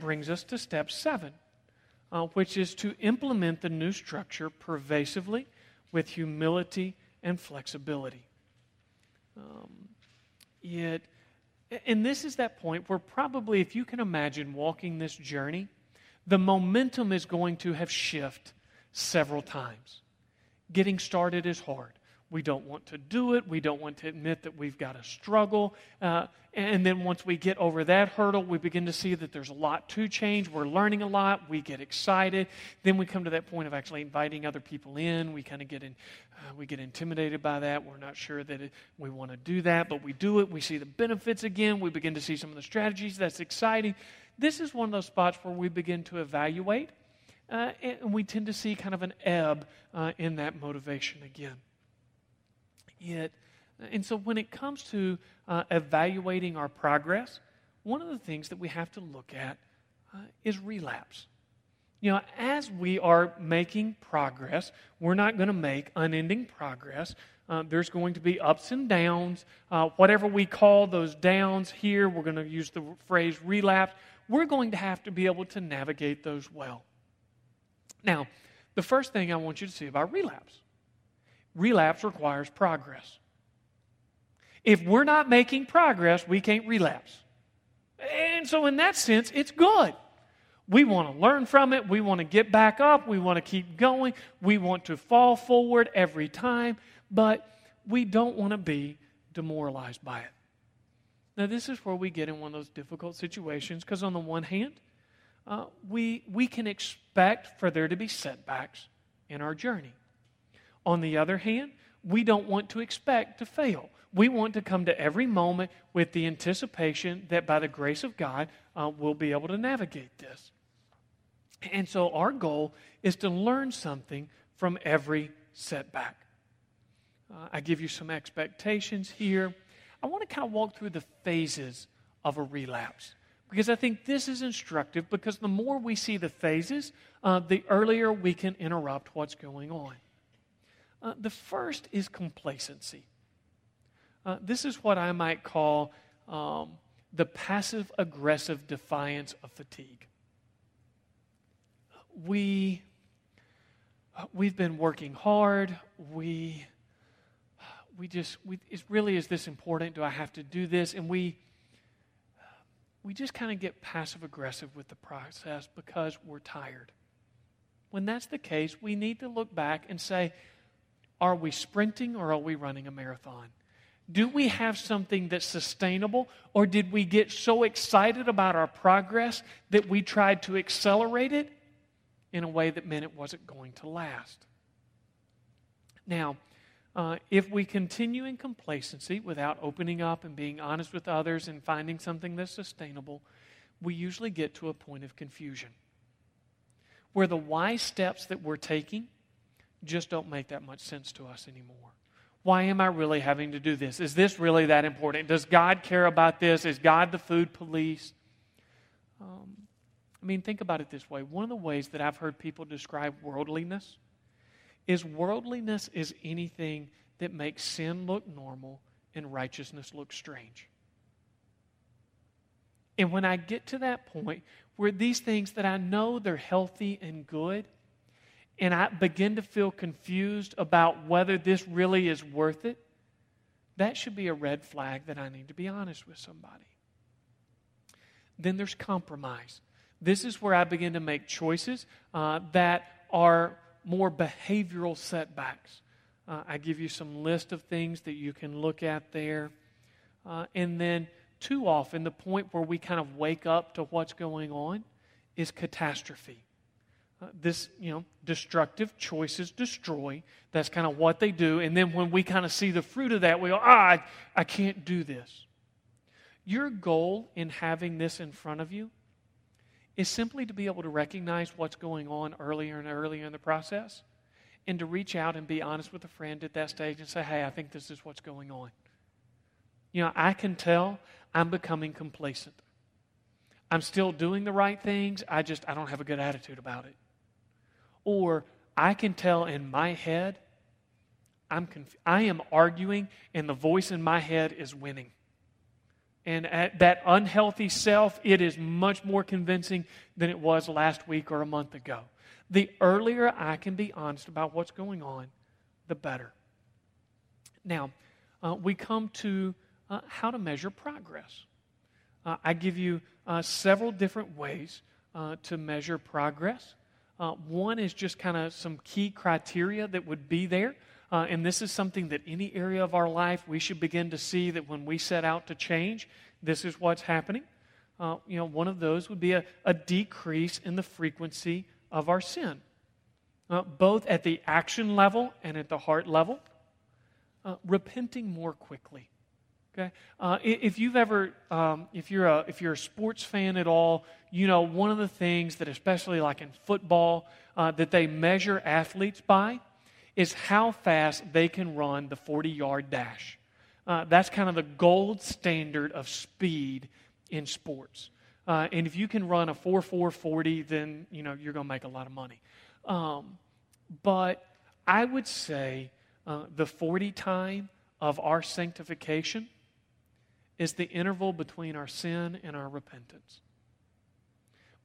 Brings us to step seven, uh, which is to implement the new structure pervasively with humility and flexibility. Um, it, and this is that point where probably, if you can imagine walking this journey, the momentum is going to have shifted several times. Getting started is hard. We don't want to do it. We don't want to admit that we've got a struggle. Uh, and then once we get over that hurdle, we begin to see that there's a lot to change. We're learning a lot. We get excited. Then we come to that point of actually inviting other people in. We kind of get in, uh, we get intimidated by that. We're not sure that it, we want to do that, but we do it. We see the benefits again. We begin to see some of the strategies. That's exciting. This is one of those spots where we begin to evaluate, uh, and we tend to see kind of an ebb uh, in that motivation again. Yet, and so when it comes to uh, evaluating our progress, one of the things that we have to look at uh, is relapse. You know, as we are making progress, we're not going to make unending progress. Uh, there's going to be ups and downs. Uh, whatever we call those downs here, we're going to use the phrase relapse. We're going to have to be able to navigate those well. Now, the first thing I want you to see about relapse relapse requires progress. If we're not making progress, we can't relapse. And so, in that sense, it's good. We want to learn from it. We want to get back up. We want to keep going. We want to fall forward every time, but we don't want to be demoralized by it. Now, this is where we get in one of those difficult situations because, on the one hand, uh, we, we can expect for there to be setbacks in our journey. On the other hand, we don't want to expect to fail. We want to come to every moment with the anticipation that by the grace of God, uh, we'll be able to navigate this. And so our goal is to learn something from every setback. Uh, I give you some expectations here. I want to kind of walk through the phases of a relapse because I think this is instructive because the more we see the phases, uh, the earlier we can interrupt what's going on. Uh, the first is complacency. Uh, this is what I might call um, the passive aggressive defiance of fatigue. We, we've been working hard. We, we just, we, really is this important? Do I have to do this? And we, we just kind of get passive aggressive with the process because we're tired. When that's the case, we need to look back and say, are we sprinting or are we running a marathon? Do we have something that's sustainable or did we get so excited about our progress that we tried to accelerate it in a way that meant it wasn't going to last? Now, uh, if we continue in complacency without opening up and being honest with others and finding something that's sustainable, we usually get to a point of confusion where the wise steps that we're taking just don't make that much sense to us anymore. Why am I really having to do this? Is this really that important? Does God care about this? Is God the food police? Um, I mean, think about it this way. One of the ways that I've heard people describe worldliness is worldliness is anything that makes sin look normal and righteousness look strange. And when I get to that point where these things that I know they're healthy and good, and I begin to feel confused about whether this really is worth it, that should be a red flag that I need to be honest with somebody. Then there's compromise. This is where I begin to make choices uh, that are more behavioral setbacks. Uh, I give you some list of things that you can look at there. Uh, and then, too often, the point where we kind of wake up to what's going on is catastrophe. This, you know, destructive choices destroy. That's kind of what they do. And then when we kind of see the fruit of that, we go, ah, I, I can't do this. Your goal in having this in front of you is simply to be able to recognize what's going on earlier and earlier in the process and to reach out and be honest with a friend at that stage and say, hey, I think this is what's going on. You know, I can tell I'm becoming complacent. I'm still doing the right things, I just I don't have a good attitude about it. Or I can tell in my head I'm conf- I am arguing and the voice in my head is winning. And at that unhealthy self, it is much more convincing than it was last week or a month ago. The earlier I can be honest about what's going on, the better. Now, uh, we come to uh, how to measure progress. Uh, I give you uh, several different ways uh, to measure progress. Uh, one is just kind of some key criteria that would be there. and this is something that any area of our life we should begin to see that when we set out to change, this is what's happening. you know, one of those would be a, a decrease in the frequency of our sin, uh, both at the action level and at the heart level, uh, repenting more quickly. Okay, uh, if you've ever, um, if you're a if you're a sports fan at all, you know one of the things that, especially like in football, uh, that they measure athletes by is how fast they can run the 40 yard dash. Uh, that's kind of the gold standard of speed in sports. Uh, and if you can run a 4 4 40, then you know you're going to make a lot of money. Um, but I would say uh, the 40 time of our sanctification is the interval between our sin and our repentance.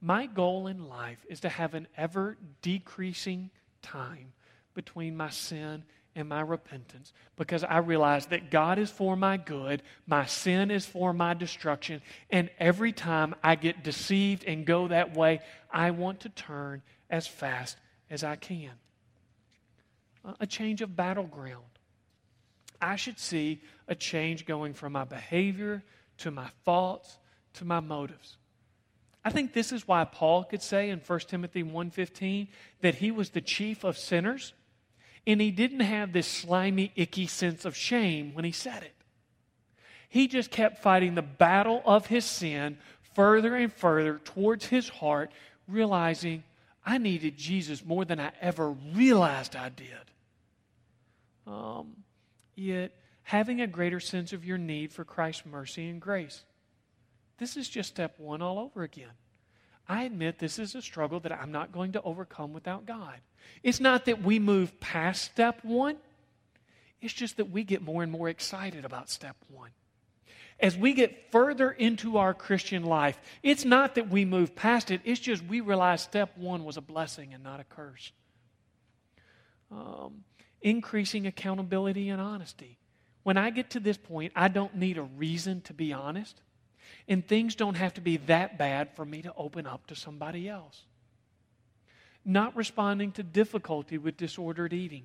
My goal in life is to have an ever decreasing time between my sin and my repentance because I realize that God is for my good, my sin is for my destruction, and every time I get deceived and go that way, I want to turn as fast as I can. A change of battleground. I should see a change going from my behavior to my thoughts to my motives. I think this is why Paul could say in 1 Timothy 1:15 that he was the chief of sinners and he didn't have this slimy, icky sense of shame when he said it. He just kept fighting the battle of his sin further and further towards his heart, realizing I needed Jesus more than I ever realized I did. Um, yet, having a greater sense of your need for Christ's mercy and grace. This is just step one all over again. I admit this is a struggle that I'm not going to overcome without God. It's not that we move past step one, it's just that we get more and more excited about step one. As we get further into our Christian life, it's not that we move past it, it's just we realize step one was a blessing and not a curse. Um, increasing accountability and honesty. When I get to this point, I don't need a reason to be honest. And things don't have to be that bad for me to open up to somebody else. Not responding to difficulty with disordered eating.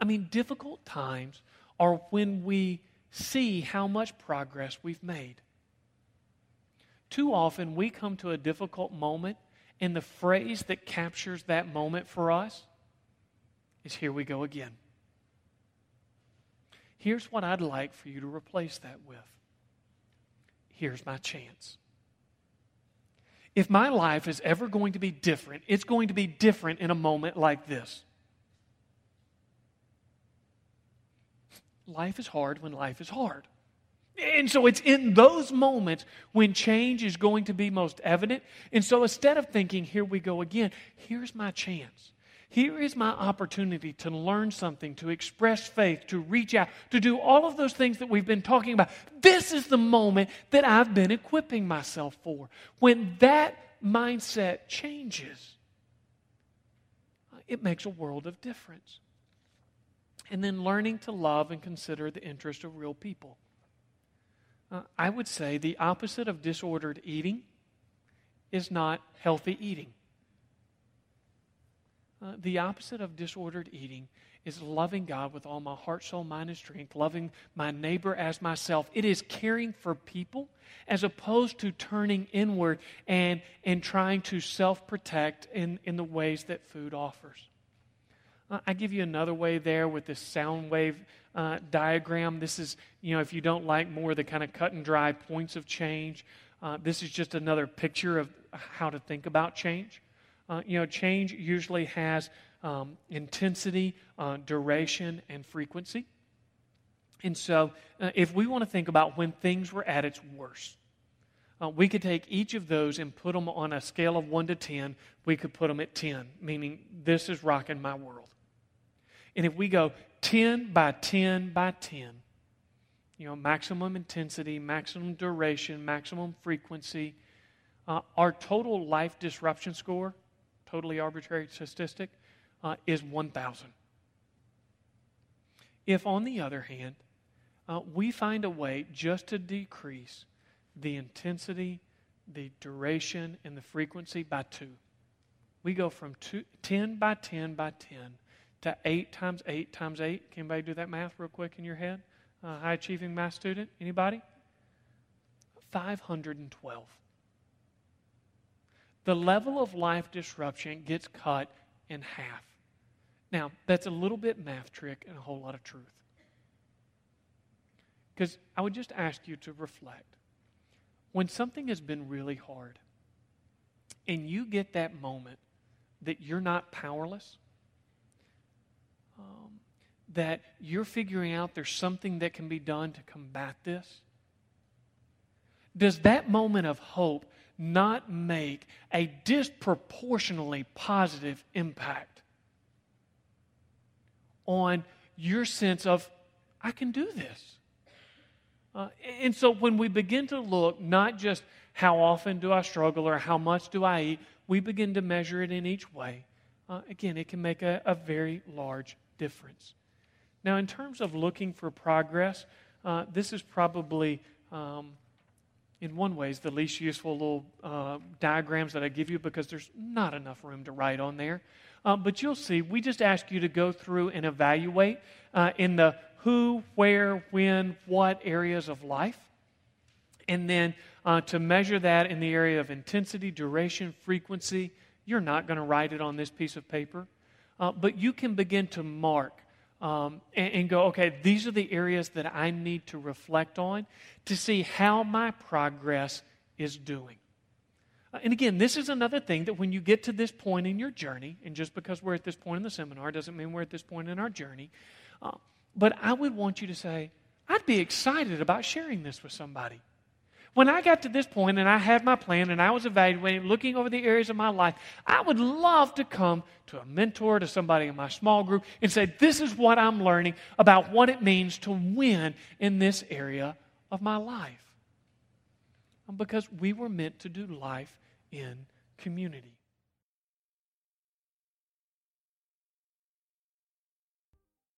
I mean, difficult times are when we see how much progress we've made. Too often, we come to a difficult moment, and the phrase that captures that moment for us is here we go again. Here's what I'd like for you to replace that with here's my chance. If my life is ever going to be different, it's going to be different in a moment like this. Life is hard when life is hard. And so it's in those moments when change is going to be most evident. And so instead of thinking, here we go again, here's my chance. Here is my opportunity to learn something, to express faith, to reach out, to do all of those things that we've been talking about. This is the moment that I've been equipping myself for. When that mindset changes, it makes a world of difference. And then learning to love and consider the interest of real people. Uh, I would say the opposite of disordered eating is not healthy eating. Uh, the opposite of disordered eating is loving God with all my heart, soul, mind, and strength, loving my neighbor as myself. It is caring for people as opposed to turning inward and, and trying to self protect in, in the ways that food offers. Uh, I give you another way there with this sound wave uh, diagram. This is, you know, if you don't like more the kind of cut and dry points of change, uh, this is just another picture of how to think about change. Uh, you know, change usually has um, intensity, uh, duration, and frequency. And so, uh, if we want to think about when things were at its worst, uh, we could take each of those and put them on a scale of 1 to 10. We could put them at 10, meaning this is rocking my world. And if we go 10 by 10 by 10, you know, maximum intensity, maximum duration, maximum frequency, uh, our total life disruption score, totally arbitrary statistic, uh, is 1,000. If, on the other hand, uh, we find a way just to decrease the intensity, the duration, and the frequency by two, we go from two, 10 by 10 by 10 to 8 times 8 times 8. Can anybody do that math real quick in your head? Uh, high achieving math student? Anybody? 512. The level of life disruption gets cut in half. Now, that's a little bit math trick and a whole lot of truth. Because I would just ask you to reflect. When something has been really hard, and you get that moment that you're not powerless, um, that you're figuring out there's something that can be done to combat this? Does that moment of hope not make a disproportionately positive impact on your sense of, I can do this? Uh, and so when we begin to look, not just how often do I struggle or how much do I eat, we begin to measure it in each way. Uh, again, it can make a, a very large difference. Now, in terms of looking for progress, uh, this is probably, um, in one way, is the least useful little uh, diagrams that I give you because there's not enough room to write on there. Uh, but you'll see, we just ask you to go through and evaluate uh, in the who, where, when, what areas of life. And then uh, to measure that in the area of intensity, duration, frequency, you're not going to write it on this piece of paper. Uh, but you can begin to mark um, and, and, go, okay, these are the areas that I need to reflect on to see how my progress is doing. Uh, and again, this is another thing that when you get to this point in your journey, and just because we're at this point in the seminar doesn't mean we're at this point in our journey, uh, but I would want you to say, I'd be excited about sharing this with somebody. When I got to this point and I had my plan and I was evaluating, looking over the areas of my life, I would love to come to a mentor, to somebody in my small group, and say, This is what I'm learning about what it means to win in this area of my life. Because we were meant to do life in community.